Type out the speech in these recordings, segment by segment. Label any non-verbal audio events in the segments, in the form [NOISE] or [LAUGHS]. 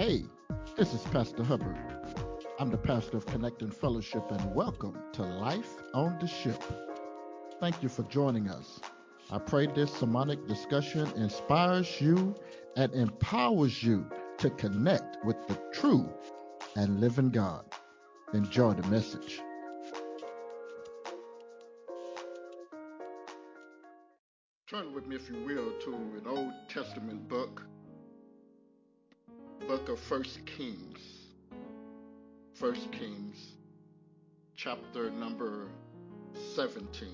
Hey, this is Pastor Hubbard. I'm the pastor of Connecting Fellowship, and welcome to Life on the Ship. Thank you for joining us. I pray this sermonic discussion inspires you and empowers you to connect with the true and living God. Enjoy the message. Turn with me, if you will, to an Old Testament book, book of First Kings. First Kings, chapter number 17.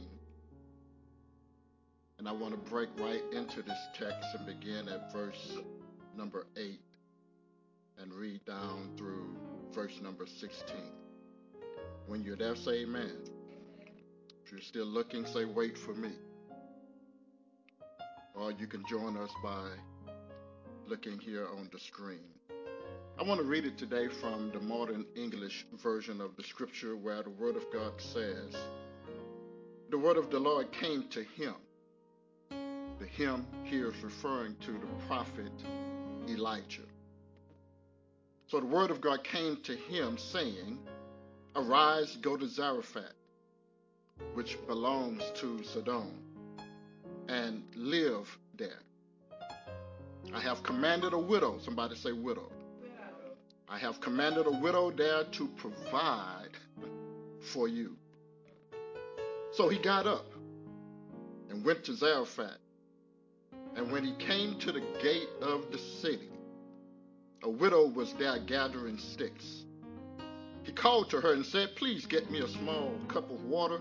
And I want to break right into this text and begin at verse number 8 and read down through verse number 16. When you're there, say amen. If you're still looking, say wait for me or you can join us by looking here on the screen. I want to read it today from the modern English version of the scripture where the Word of God says, The Word of the Lord came to him. The him here is referring to the prophet Elijah. So the Word of God came to him saying, Arise, go to Zarephath, which belongs to Sidon and live there. I have commanded a widow, somebody say widow. I have commanded a widow there to provide for you. So he got up and went to Zarephath. And when he came to the gate of the city, a widow was there gathering sticks. He called to her and said, Please get me a small cup of water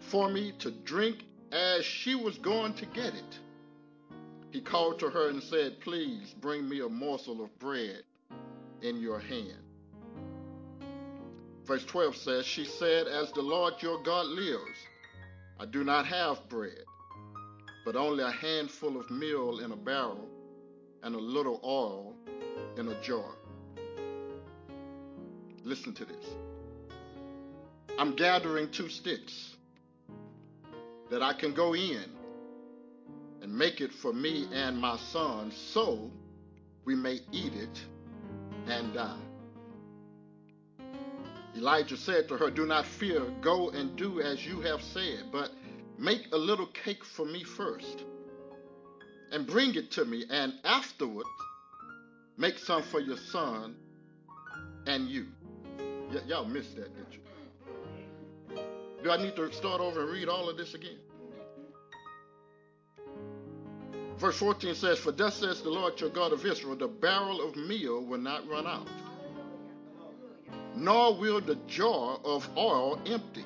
for me to drink as she was going to get it, he called to her and said, Please bring me a morsel of bread in your hand. Verse 12 says, She said, As the Lord your God lives, I do not have bread, but only a handful of meal in a barrel and a little oil in a jar. Listen to this. I'm gathering two sticks that I can go in and make it for me and my son so we may eat it and die. Elijah said to her, Do not fear, go and do as you have said, but make a little cake for me first and bring it to me, and afterwards make some for your son and you. Y- y'all missed that, did you? Do I need to start over and read all of this again? Verse 14 says, For thus says the Lord your God of Israel, the barrel of meal will not run out, nor will the jar of oil empty,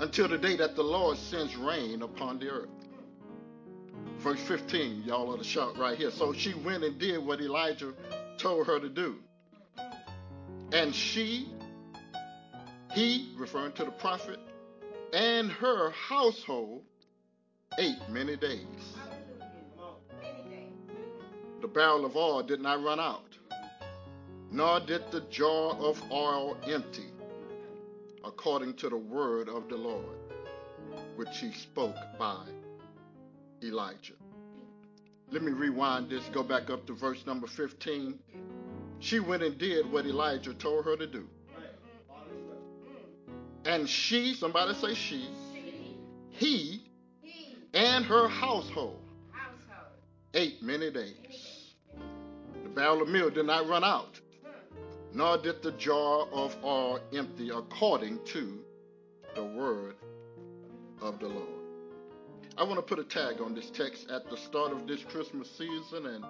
until the day that the Lord sends rain upon the earth. Verse 15, y'all ought to shout right here. So she went and did what Elijah told her to do. And she he, referring to the prophet, and her household ate many days. The barrel of oil did not run out, nor did the jar of oil empty, according to the word of the Lord, which he spoke by Elijah. Let me rewind this, go back up to verse number 15. She went and did what Elijah told her to do. And she, somebody say she, he, and her household ate many days. Barrel of meal did not run out, nor did the jar of oil empty, according to the word of the Lord. I want to put a tag on this text at the start of this Christmas season and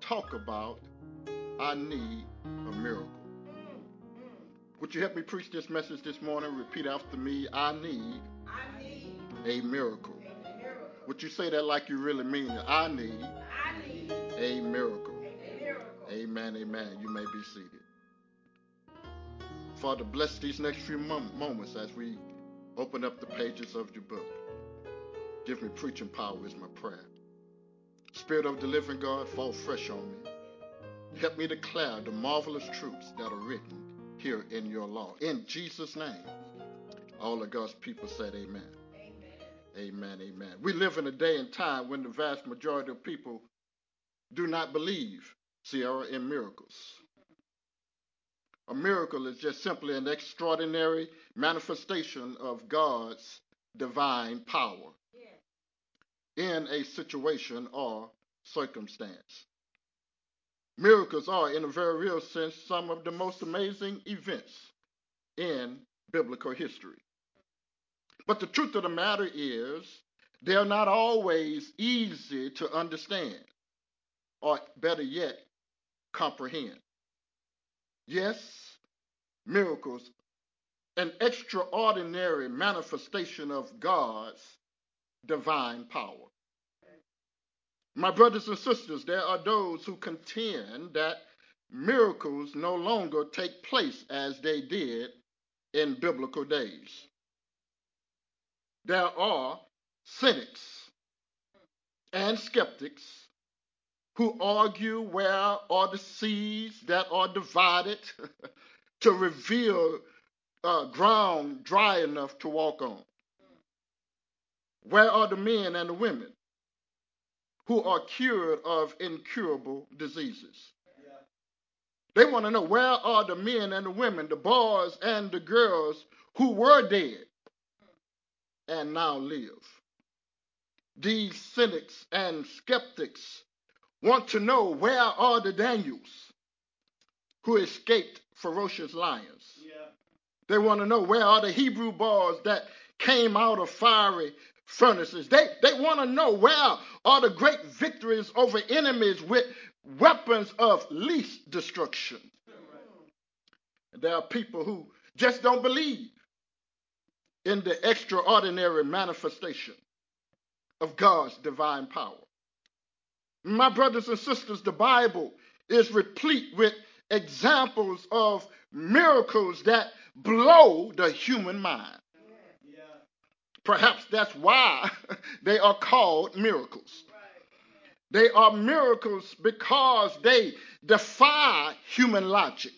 talk about I need a miracle. Would you help me preach this message this morning? Repeat after me. I need, I need a miracle. a miracle. Would you say that like you really mean it? I need I need a miracle. Amen, amen. You may be seated. Father, bless these next few mom- moments as we open up the pages of your book. Give me preaching power is my prayer. Spirit of the living God, fall fresh on me. Help me declare the marvelous truths that are written here in your law. In Jesus' name, all of God's people said amen. amen. Amen, amen. We live in a day and time when the vast majority of people do not believe Sierra, in miracles. A miracle is just simply an extraordinary manifestation of God's divine power in a situation or circumstance. Miracles are, in a very real sense, some of the most amazing events in biblical history. But the truth of the matter is, they're not always easy to understand, or better yet, comprehend. Yes, miracles, an extraordinary manifestation of God's divine power. My brothers and sisters, there are those who contend that miracles no longer take place as they did in biblical days. There are cynics and skeptics who argue where are the seas that are divided [LAUGHS] to reveal uh, ground dry enough to walk on. Where are the men and the women who are cured of incurable diseases? They want to know where are the men and the women, the boys and the girls who were dead and now live. These cynics and skeptics want to know where are the Daniels who escaped ferocious lions. Yeah. They want to know where are the Hebrew bars that came out of fiery furnaces. They, they want to know where are the great victories over enemies with weapons of least destruction. There are people who just don't believe in the extraordinary manifestation of God's divine power. My brothers and sisters, the Bible is replete with examples of miracles that blow the human mind. Perhaps that's why [LAUGHS] they are called miracles. They are miracles because they defy human logic.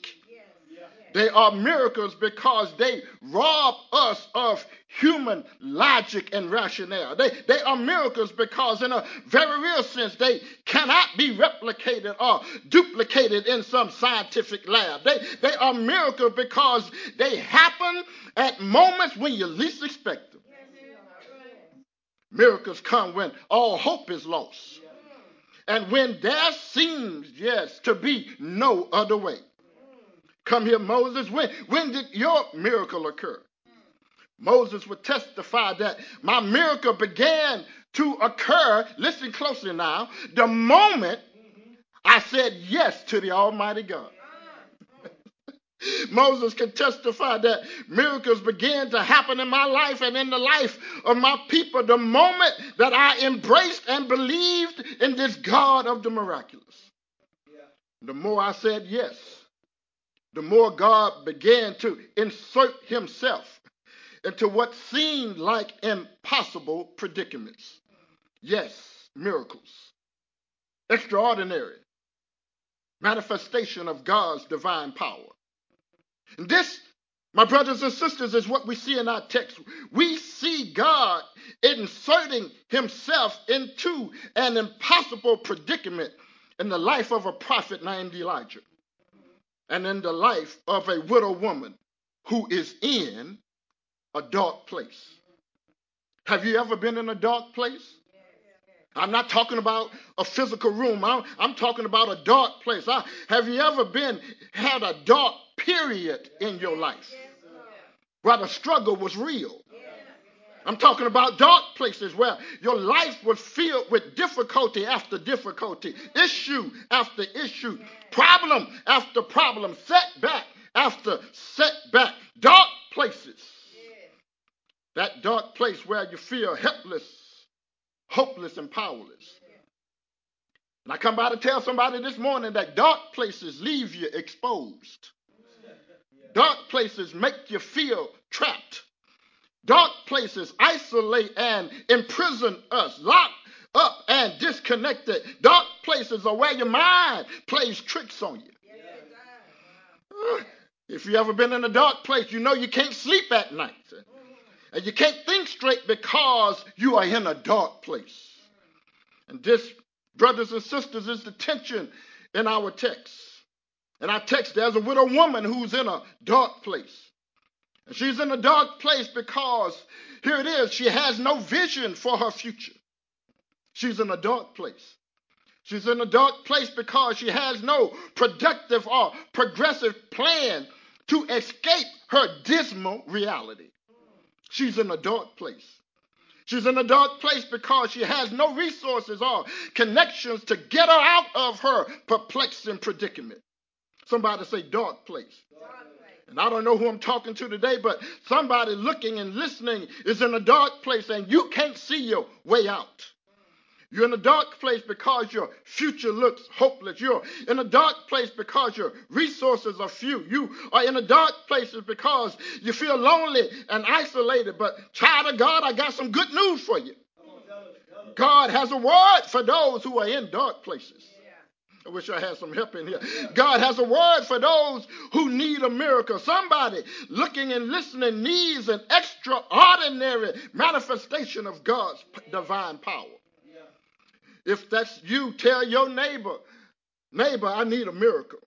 They are miracles because they rob us of human logic and rationale. They, they are miracles because, in a very real sense, they cannot be replicated or duplicated in some scientific lab. They, they are miracles because they happen at moments when you least expect them. Miracles come when all hope is lost. And when there seems, yes, to be no other way. Come here, Moses. When, when did your miracle occur? Moses would testify that my miracle began to occur, listen closely now, the moment I said yes to the Almighty God. [LAUGHS] Moses can testify that miracles began to happen in my life and in the life of my people the moment that I embraced and believed in this God of the miraculous. The more I said yes, the more God began to insert himself into what seemed like impossible predicaments. Yes, miracles. Extraordinary manifestation of God's divine power. And this, my brothers and sisters, is what we see in our text. We see God inserting himself into an impossible predicament in the life of a prophet named Elijah and in the life of a widow woman who is in a dark place. Have you ever been in a dark place? I'm not talking about a physical room. I'm, I'm talking about a dark place. I, have you ever been had a dark period in your life where the struggle was real? I'm talking about dark places where your life was filled with difficulty after difficulty, issue after issue, problem after problem, setback after setback, dark places. That dark place where you feel helpless, hopeless, and powerless. And I come by to tell somebody this morning that dark places leave you exposed. Dark places make you feel trapped. Dark places isolate and imprison us, lock up and disconnected. Dark places are where your mind plays tricks on you. If you ever been in a dark place, you know you can't sleep at night. And you can't think straight because you are in a dark place. And this, brothers and sisters, is the tension in our text. In our text, there's a widow woman who's in a dark place. And she's in a dark place because, here it is, she has no vision for her future. She's in a dark place. She's in a dark place because she has no productive or progressive plan to escape her dismal reality. She's in a dark place. She's in a dark place because she has no resources or connections to get her out of her perplexing predicament. Somebody say dark place. And I don't know who I'm talking to today, but somebody looking and listening is in a dark place and you can't see your way out. You're in a dark place because your future looks hopeless. You're in a dark place because your resources are few. You are in a dark place because you feel lonely and isolated. But, child of God, I got some good news for you. God has a word for those who are in dark places. I wish I had some help in here. God has a word for those who need a miracle. Somebody looking and listening needs an extraordinary manifestation of God's divine power. If that's you, tell your neighbor, neighbor, I need a miracle.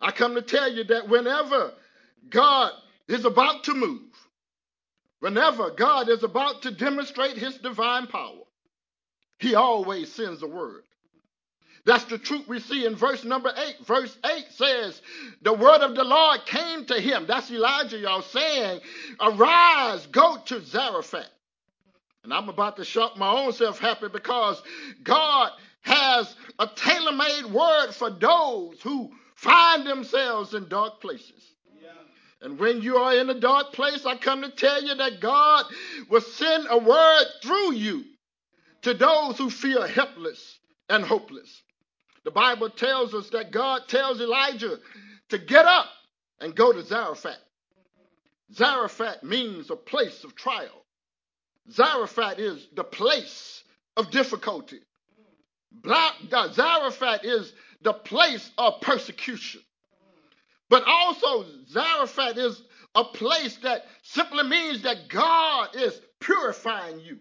I come to tell you that whenever God is about to move, whenever God is about to demonstrate his divine power, he always sends a word. That's the truth we see in verse number 8. Verse 8 says, The word of the Lord came to him. That's Elijah, y'all, saying, Arise, go to Zarephath. And I'm about to shock my own self happy because God has a tailor made word for those who find themselves in dark places. And when you are in a dark place, I come to tell you that God will send a word through you to those who feel helpless and hopeless. The Bible tells us that God tells Elijah to get up and go to Zarephath. Zarephath means a place of trial. Zarephath is the place of difficulty. Zarephath is the place of persecution. But also, Zarephath is a place that simply means that God is purifying you.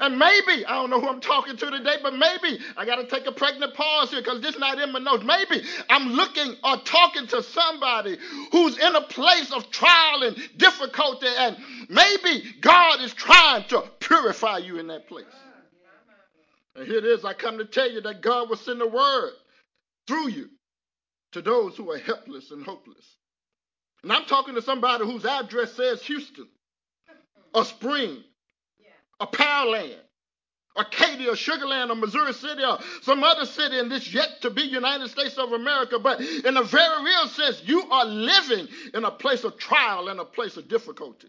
And maybe, I don't know who I'm talking to today, but maybe I got to take a pregnant pause here because this not in my notes. Maybe I'm looking or talking to somebody who's in a place of trial and difficulty, and maybe God is trying to purify you in that place. And here it is. I come to tell you that God will send a word through you to those who are helpless and hopeless. And I'm talking to somebody whose address says Houston or Spring or Pearland, Arcadia, Sugarland, or Missouri City, or some other city in this yet to be United States of America. But in a very real sense, you are living in a place of trial and a place of difficulty.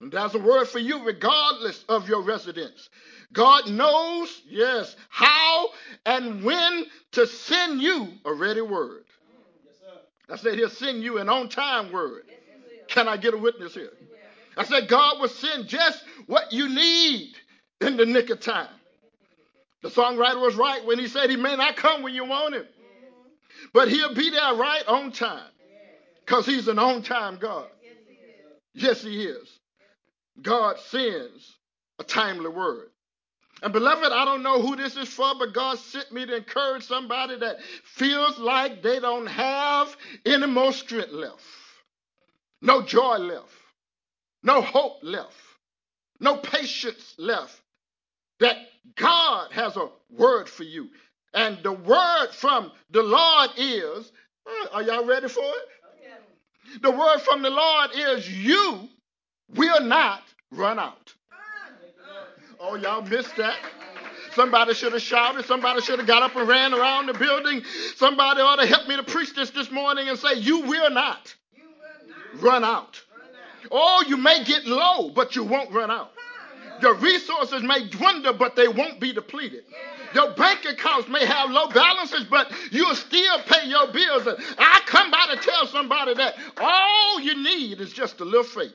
And there's a word for you regardless of your residence. God knows, yes, how and when to send you a ready word. I said he'll send you an on time word. Can I get a witness here? I said God will send just what you need in the nick of time. The songwriter was right when he said he may not come when you want him, but he'll be there right on time because he's an on time God. Yes, he is. God sends a timely word. And beloved, I don't know who this is for, but God sent me to encourage somebody that feels like they don't have any more strength left, no joy left, no hope left, no patience left. That God has a word for you. And the word from the Lord is, uh, are y'all ready for it? The word from the Lord is, you will not run out. Oh, y'all missed that. Somebody should have shouted. Somebody should have got up and ran around the building. Somebody ought to help me to preach this this morning and say, You will not run out. Oh, you may get low, but you won't run out. Your resources may dwindle, but they won't be depleted. Your bank accounts may have low balances, but you'll still pay your bills. I come by to tell somebody that all you need is just a little faith.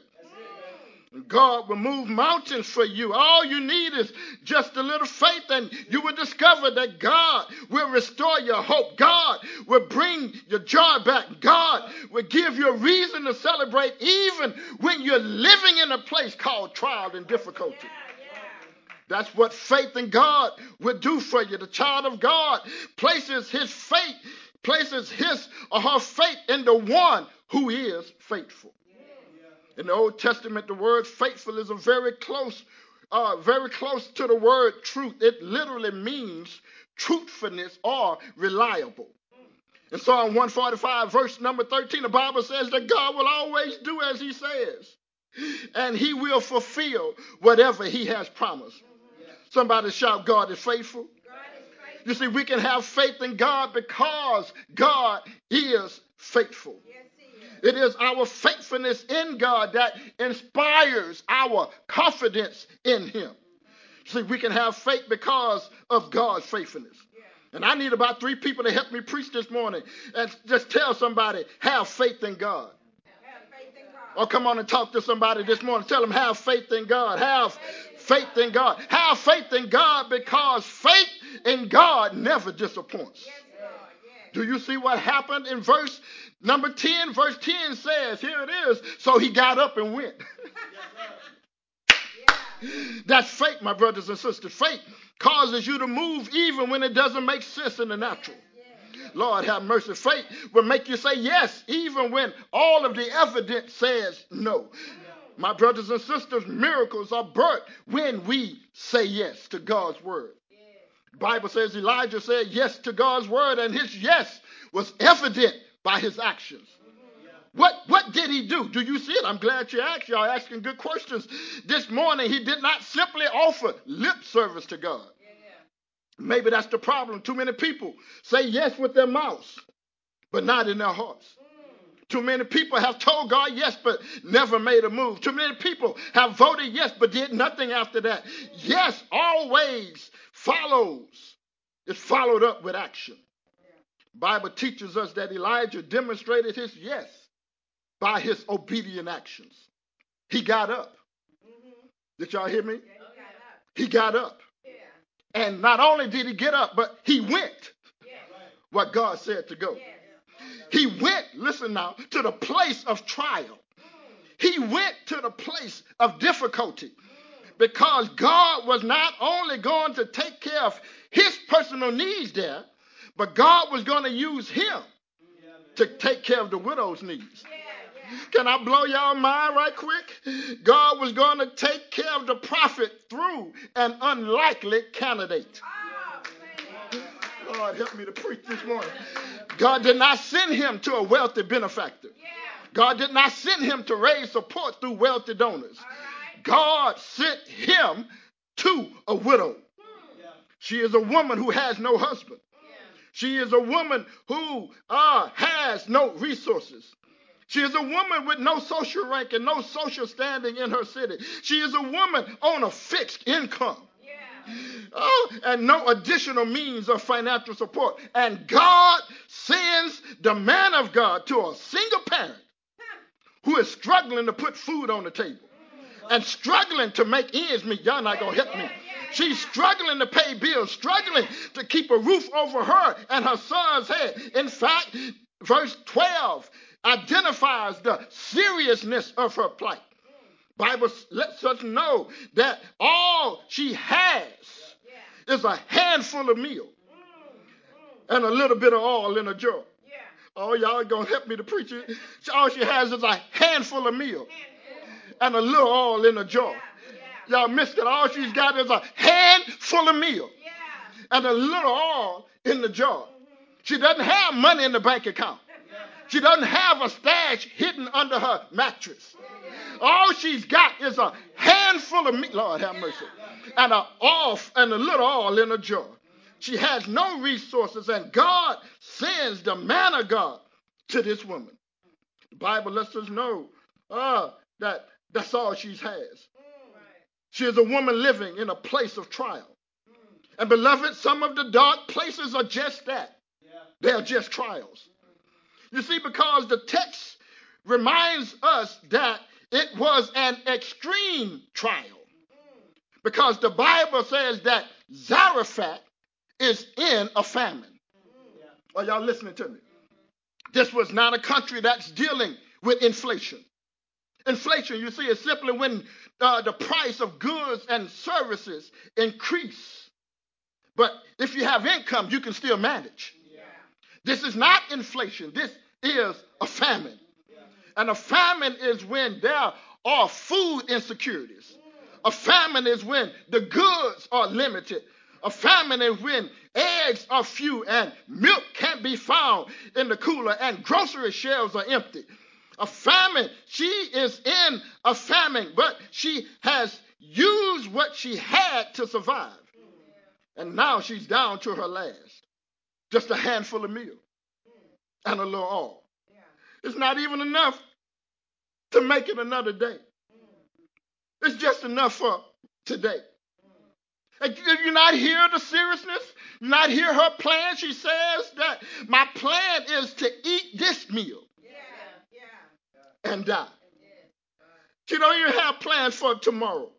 God will move mountains for you. All you need is just a little faith, and you will discover that God will restore your hope. God will bring your joy back. God will give you a reason to celebrate, even when you're living in a place called trial and difficulty. That's what faith in God will do for you. The child of God places his faith, places his or her faith in the one who is faithful. In the Old Testament, the word faithful is a very close, uh, very close to the word truth. It literally means truthfulness or reliable. In Psalm 145, verse number 13, the Bible says that God will always do as he says, and he will fulfill whatever he has promised. Somebody shout, God is faithful. You see, we can have faith in God because God is faithful. Yes. It is our faithfulness in God that inspires our confidence in Him. See, we can have faith because of God's faithfulness. And I need about three people to help me preach this morning and just tell somebody, have faith in God. Or come on and talk to somebody this morning. Tell them, have faith in God. Have faith in God. Have faith in God because faith in God never disappoints. Do you see what happened in verse number 10? Verse 10 says, here it is. So he got up and went. [LAUGHS] That's faith, my brothers and sisters. Faith causes you to move even when it doesn't make sense in the natural. Lord have mercy. Faith will make you say yes, even when all of the evidence says no. My brothers and sisters, miracles are birthed when we say yes to God's word. Bible says Elijah said yes to God's word, and his yes was evident by his actions. What, what did he do? Do you see it? I'm glad you asked. Y'all asking good questions. This morning, he did not simply offer lip service to God. Maybe that's the problem. Too many people say yes with their mouths, but not in their hearts. Too many people have told God yes, but never made a move. Too many people have voted yes, but did nothing after that. Yes always follows. It's followed up with action. Bible teaches us that Elijah demonstrated his yes by his obedient actions. He got up. Mm-hmm. Did y'all hear me? Yeah, you got up. He got up. Yeah. And not only did he get up, but he went Yeah. what God said to go. He went, listen now, to the place of trial. Mm. He went to the place of difficulty because God was not only going to take care of his personal needs there, but God was going to use him to take care of the widow's needs. Can I blow y'all mind right quick? God was going to take care of the prophet through an unlikely candidate. Oh. Lord, help me to preach this morning. God did not send him to a wealthy benefactor. God did not send him to raise support through wealthy donors. God sent him to a widow. Hmm. She is a woman who has no husband. She is a woman who uh, has no resources. She is a woman with no social rank and no social standing in her city. She is a woman on a fixed income. Yeah. Oh, and no additional means of financial support. And God sends the man of God to a single parent who is struggling to put food on the table and struggling to make ends meet. Y'all not going to help me. She's struggling to pay bills, struggling to keep a roof over her and her son's head. In fact, verse 12 identifies the seriousness of her plight. Bible lets us know that all she has is a handful of meal and a little bit of oil in a jar. Oh, y'all gonna help me to preach it. All she has is a handful of meal and a little oil in a jar. Y'all missed it. All she's got is a handful of meal Yeah. and a little oil in the jar. She doesn't have money in the bank account. She doesn't have a stash hidden under her mattress. All she's got is a handful of meat, Lord have mercy, and a off and a little oil in a jar. She has no resources, and God sends the man of God to this woman. The Bible lets us know uh, that that's all she has. She is a woman living in a place of trial. And beloved, some of the dark places are just that. They are just trials. You see, because the text reminds us that it was an extreme trial. Because the Bible says that Zarephath is in a famine. Are y'all listening to me? This was not a country that's dealing with inflation. Inflation, you see, is simply when uh, the price of goods and services increase. But if you have income, you can still manage. This is not inflation. This is a famine. And a famine is when there are food insecurities. A famine is when the goods are limited. A famine is when eggs are few and milk can't be found in the cooler and grocery shelves are empty. A famine, she is in a famine, but she has used what she had to survive. And now she's down to her last. Just a handful of meal and a little oil. It's not even enough to make it another day. It's just enough for today. And you not hear the seriousness? Not hear her plan? She says that my plan is to eat this meal and die. She don't even have plans for tomorrow.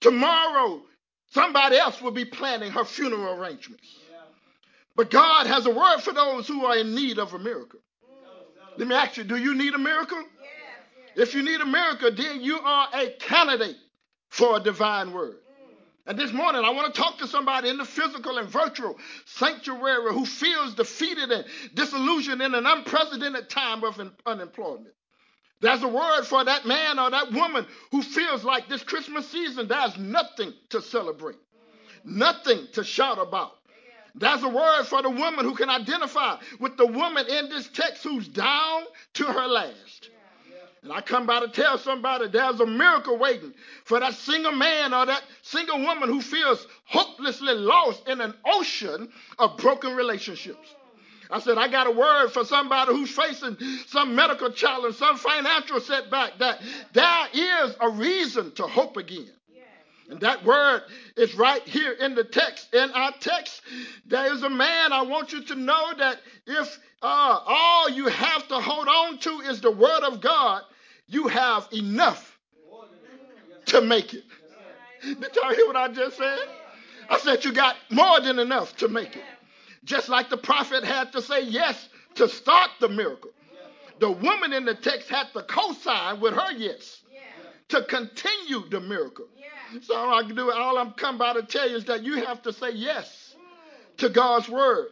Tomorrow, somebody else will be planning her funeral arrangements. But God has a word for those who are in need of a miracle. Let me ask you, do you need a miracle? If you need a miracle, then you are a candidate for a divine word. And this morning, I want to talk to somebody in the physical and virtual sanctuary who feels defeated and disillusioned in an unprecedented time of unemployment. There's a word for that man or that woman who feels like this Christmas season, there's nothing to celebrate, nothing to shout about. There's a word for the woman who can identify with the woman in this text who's down to her last. And I come by to tell somebody there's a miracle waiting for that single man or that single woman who feels hopelessly lost in an ocean of broken relationships. I said, I got a word for somebody who's facing some medical challenge, some financial setback, that there is a reason to hope again. And that word is right here in the text. In our text, there is a man. I want you to know that if uh, all you have to hold on to is the word of God, you have enough to make it. Did y'all hear what I just said? I said you got more than enough to make it. Just like the prophet had to say yes to start the miracle. The woman in the text had to co sign with her yes to continue the miracle. So all I can do, all I'm come by to tell you is that you have to say yes to God's word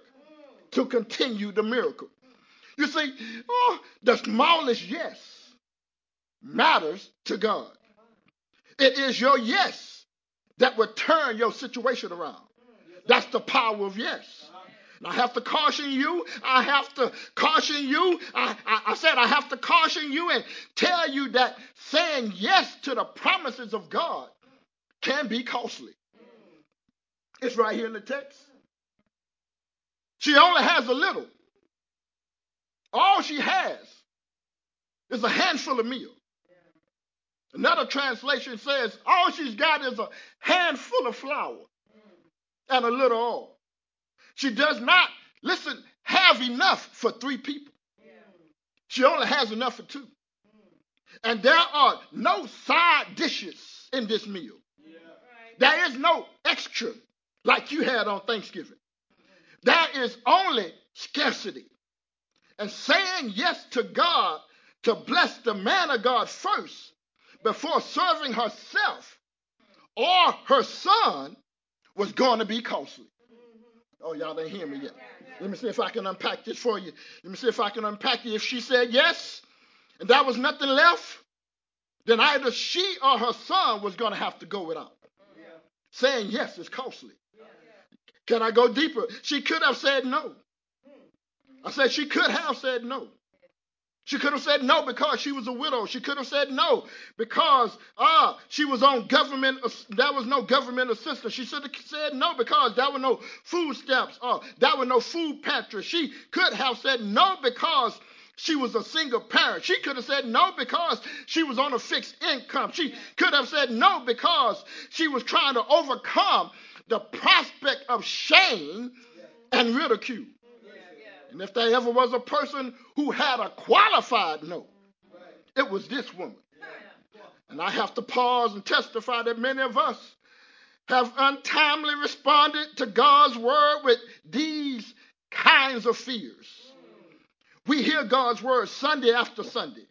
to continue the miracle. You see, oh, the smallest yes matters to God. It is your yes that will turn your situation around. That's the power of yes. And I have to caution you. I have to caution you. I, I, I, said I have to caution you and tell you that saying yes to the promises of God can be costly. It's right here in the text. She only has a little. All she has is a handful of meal. Another translation says all she's got is a handful of flour and a little oil. She does not, listen, have enough for three people. She only has enough for two. And there are no side dishes in this meal. There is no extra like you had on Thanksgiving. There is only scarcity. And saying yes to God to bless the man of God first before serving herself or her son was going to be costly. Oh, y'all didn't hear me yet. Let me see if I can unpack this for you. Let me see if I can unpack it. If she said yes, and there was nothing left, then either she or her son was going to have to go without. Yeah. Saying yes is costly. Yeah. Can I go deeper? She could have said no. I said she could have said no. She could have said no because she was a widow. She could have said no because uh, she was on government, there was no government assistance. She should have said no because there were no food stamps uh, there were no food pantry. She could have said no because she was a single parent. She could have said no because she was on a fixed income. She could have said no because she was trying to overcome the prospect of shame and ridicule. And if there ever was a person who had a qualified no, it was this woman. And I have to pause and testify that many of us have untimely responded to God's word with these kinds of fears. We hear God's word Sunday after Sunday.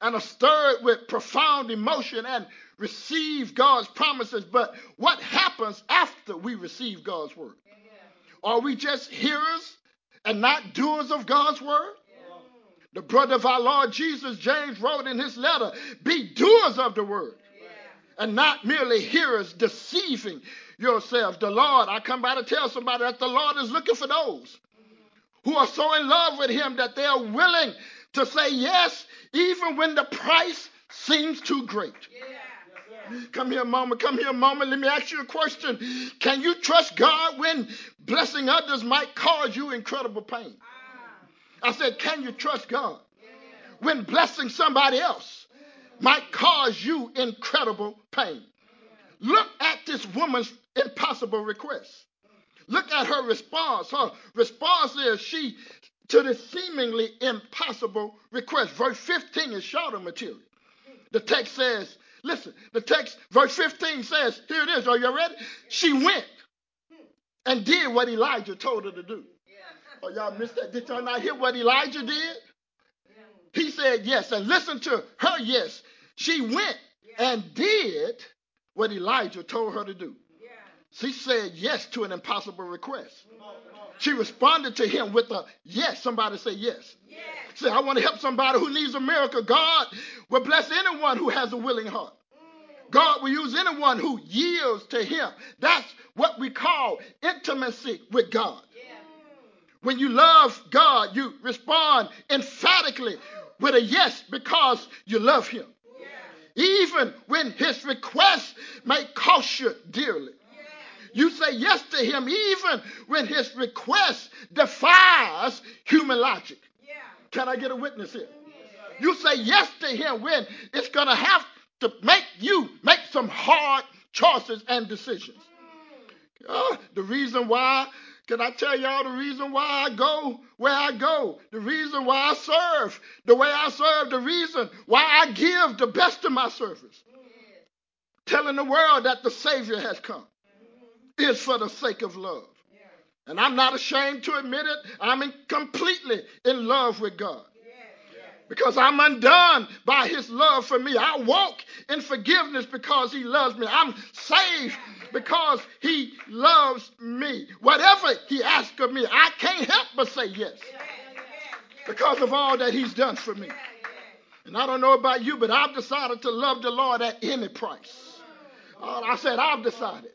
and are stirred with profound emotion and receive God's promises. But what happens after we receive God's word? Are we just hearers and not doers of God's word? The brother of our Lord Jesus, James, wrote in his letter, Be doers of the word and not merely hearers, deceiving yourselves. The Lord, I come by to tell somebody that the Lord is looking for those who are so in love with Him that they are willing to say yes, even when the price seems too great. Come here, mama. Come here, mama. Let me ask you a question. Can you trust God when blessing others might cause you incredible pain? I said, Can you trust God when blessing somebody else might cause you incredible pain? Look at this woman's impossible request. Look at her response. Her response is she to the seemingly impossible request. Verse 15 is shorter material. The text says, listen, the text, verse 15 says, here it is. Are you ready? She went and did what Elijah told her to do. Oh, y'all missed that. Did y'all not hear what Elijah did? He said yes. And listen to her yes. She went and did what Elijah told her to do. She said yes to an impossible request. She responded to him with a yes. Somebody say yes. yes. Say, I want to help somebody who needs a miracle. God will bless anyone who has a willing heart. Mm. God will use anyone who yields to him. That's what we call intimacy with God. When you love God, you respond emphatically with a yes because you love him. Even when his request may cost you dearly. You say yes to him even when his request defies human logic. Can I get a witness here? You say yes to him when it's going to have to make you make some hard choices and decisions. Uh, the reason why, can I tell y'all the reason why I go where I go? The reason why I serve the way I serve, the reason why I give the best of my service. Telling the world that the Savior has come is for the sake of love. And I'm not ashamed to admit it. I'm in completely in love with God. Because I'm undone by his love for me. I walk in forgiveness because he loves me. I'm saved because he loves me. Whatever he asks of me, I can't help but say yes. Because of all that he's done for me. And I don't know about you, but I've decided to love the Lord at any price. Oh, I said, I've decided.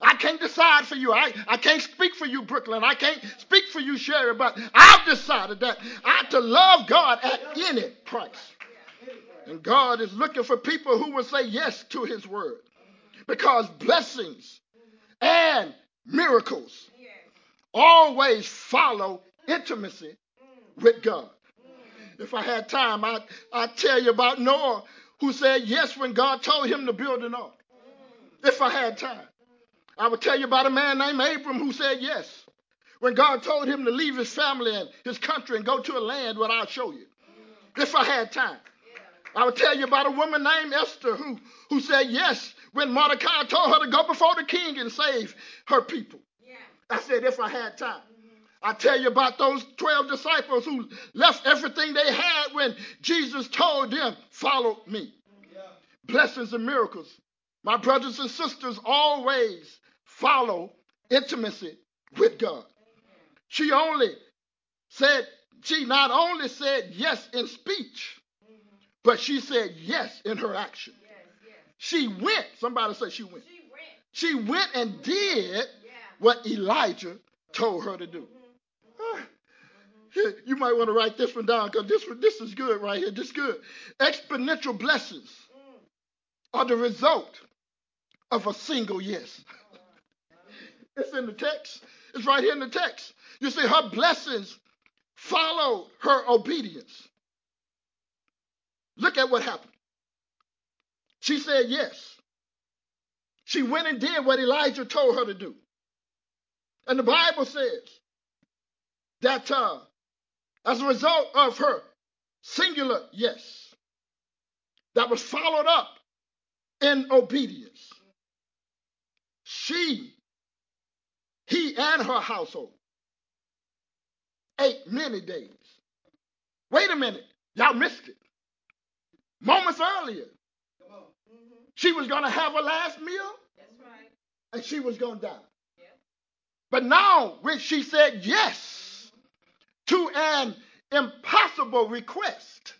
I can't decide for you. I, I can't speak for you, Brooklyn. I can't speak for you, Sherry, but I've decided that I to love God at any price. And God is looking for people who will say yes to his word. Because blessings and miracles always follow intimacy with God. If I had time, I'd, I'd tell you about Noah who said yes when God told him to build an ark. If I had time. I would tell you about a man named Abram who said yes when God told him to leave his family and his country and go to a land where I'll show you. If I had time. I would tell you about a woman named Esther who, who said yes when Mordecai told her to go before the king and save her people. I said, if I had time. I tell you about those 12 disciples who left everything they had when Jesus told them, Follow me. Blessings and miracles. My brothers and sisters always follow intimacy with God. She only said, she not only said yes in speech, but she said yes in her action. She went, somebody say she went. She went and did what Elijah told her to do. Mm-hmm. Ah. You might want to write this one down because this, this is good right here. This is good. Exponential blessings mm. are the result of a single yes. It's in the text. It's right here in the text. You see, her blessings followed her obedience. Look at what happened. She said yes. She went and did what Elijah told her to do. And the Bible says that uh, as a result of her singular yes, that was followed up in obedience, she, he, and her household ate many days. Wait a minute, y'all missed it. Moments earlier, she was going to have her last meal That's right. and she was going to die. Yeah. But now, when she said yes to an impossible request,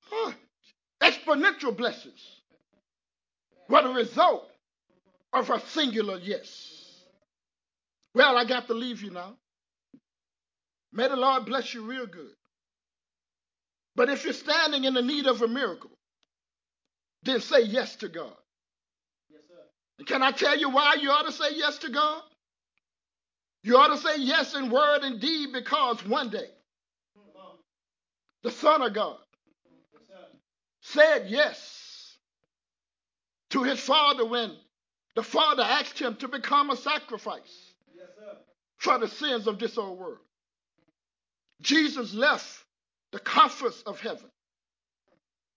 huh, exponential blessings were the result of her singular yes. Well, I got to leave you now. May the Lord bless you real good. But if you're standing in the need of a miracle, then say yes to God. Yes, sir. And can I tell you why you ought to say yes to God? You ought to say yes in word and deed because one day the Son of God Yes, said yes to his Father when the Father asked him to become a sacrifice. For the sins of this old world. Jesus left the comforts of heaven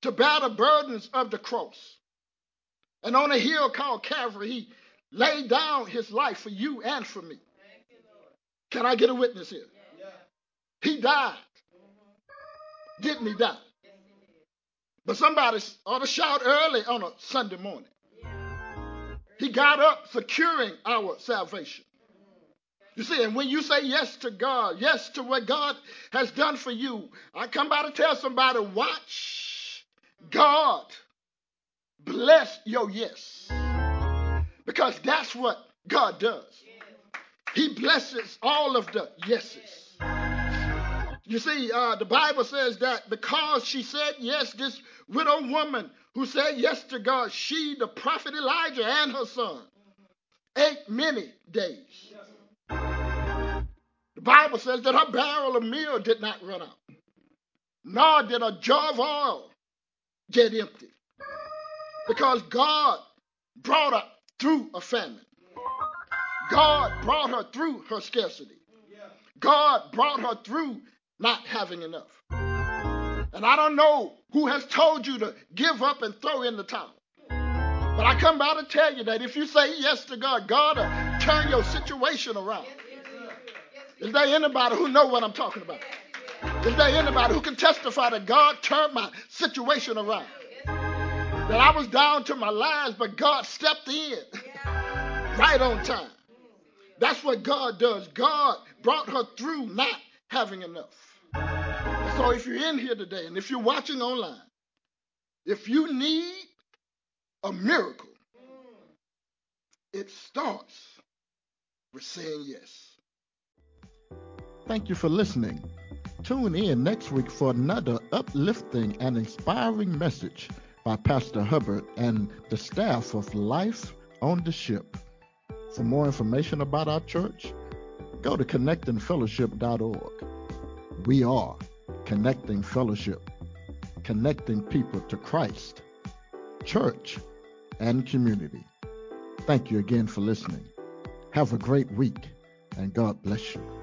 to bear the burdens of the cross. And on a hill called Calvary, he laid down his life for you and for me. Can I get a witness here? He died. Didn't he die? But somebody ought to shout early on a Sunday morning. He got up securing our salvation. You see, and when you say yes to God, yes to what God has done for you, I come by to tell somebody, watch God bless your yes. Because that's what God does. He blesses all of the yeses. You see, uh, the Bible says that because she said yes, this widow woman who said yes to God, she, the prophet Elijah, and her son ate many days. The Bible says that her barrel of meal did not run out, nor did a jar of oil get empty, because God brought her through a famine. God brought her through her scarcity. God brought her through not having enough. And I don't know who has told you to give up and throw in the towel. But I come by to tell you that if you say yes to God, God will turn your situation around. Yes, he did. Yes, he Is there anybody who know what I'm talking about? Is there anybody who can testify that God turned my situation around? That I was down to my last, but God stepped in right on time. That's what God does. God brought her through not having enough. So if you're in here today and if you're watching online, if you need a miracle, it starts with saying yes. Thank you for listening. Tune in next week for another uplifting and inspiring message by Pastor Hubbard and the staff of Life on the Ship. For more information about our church, go to connectingfellowship.org. We are Connecting Fellowship, connecting people to Christ, church, and community. Thank you again for listening. Have a great week, and God bless you.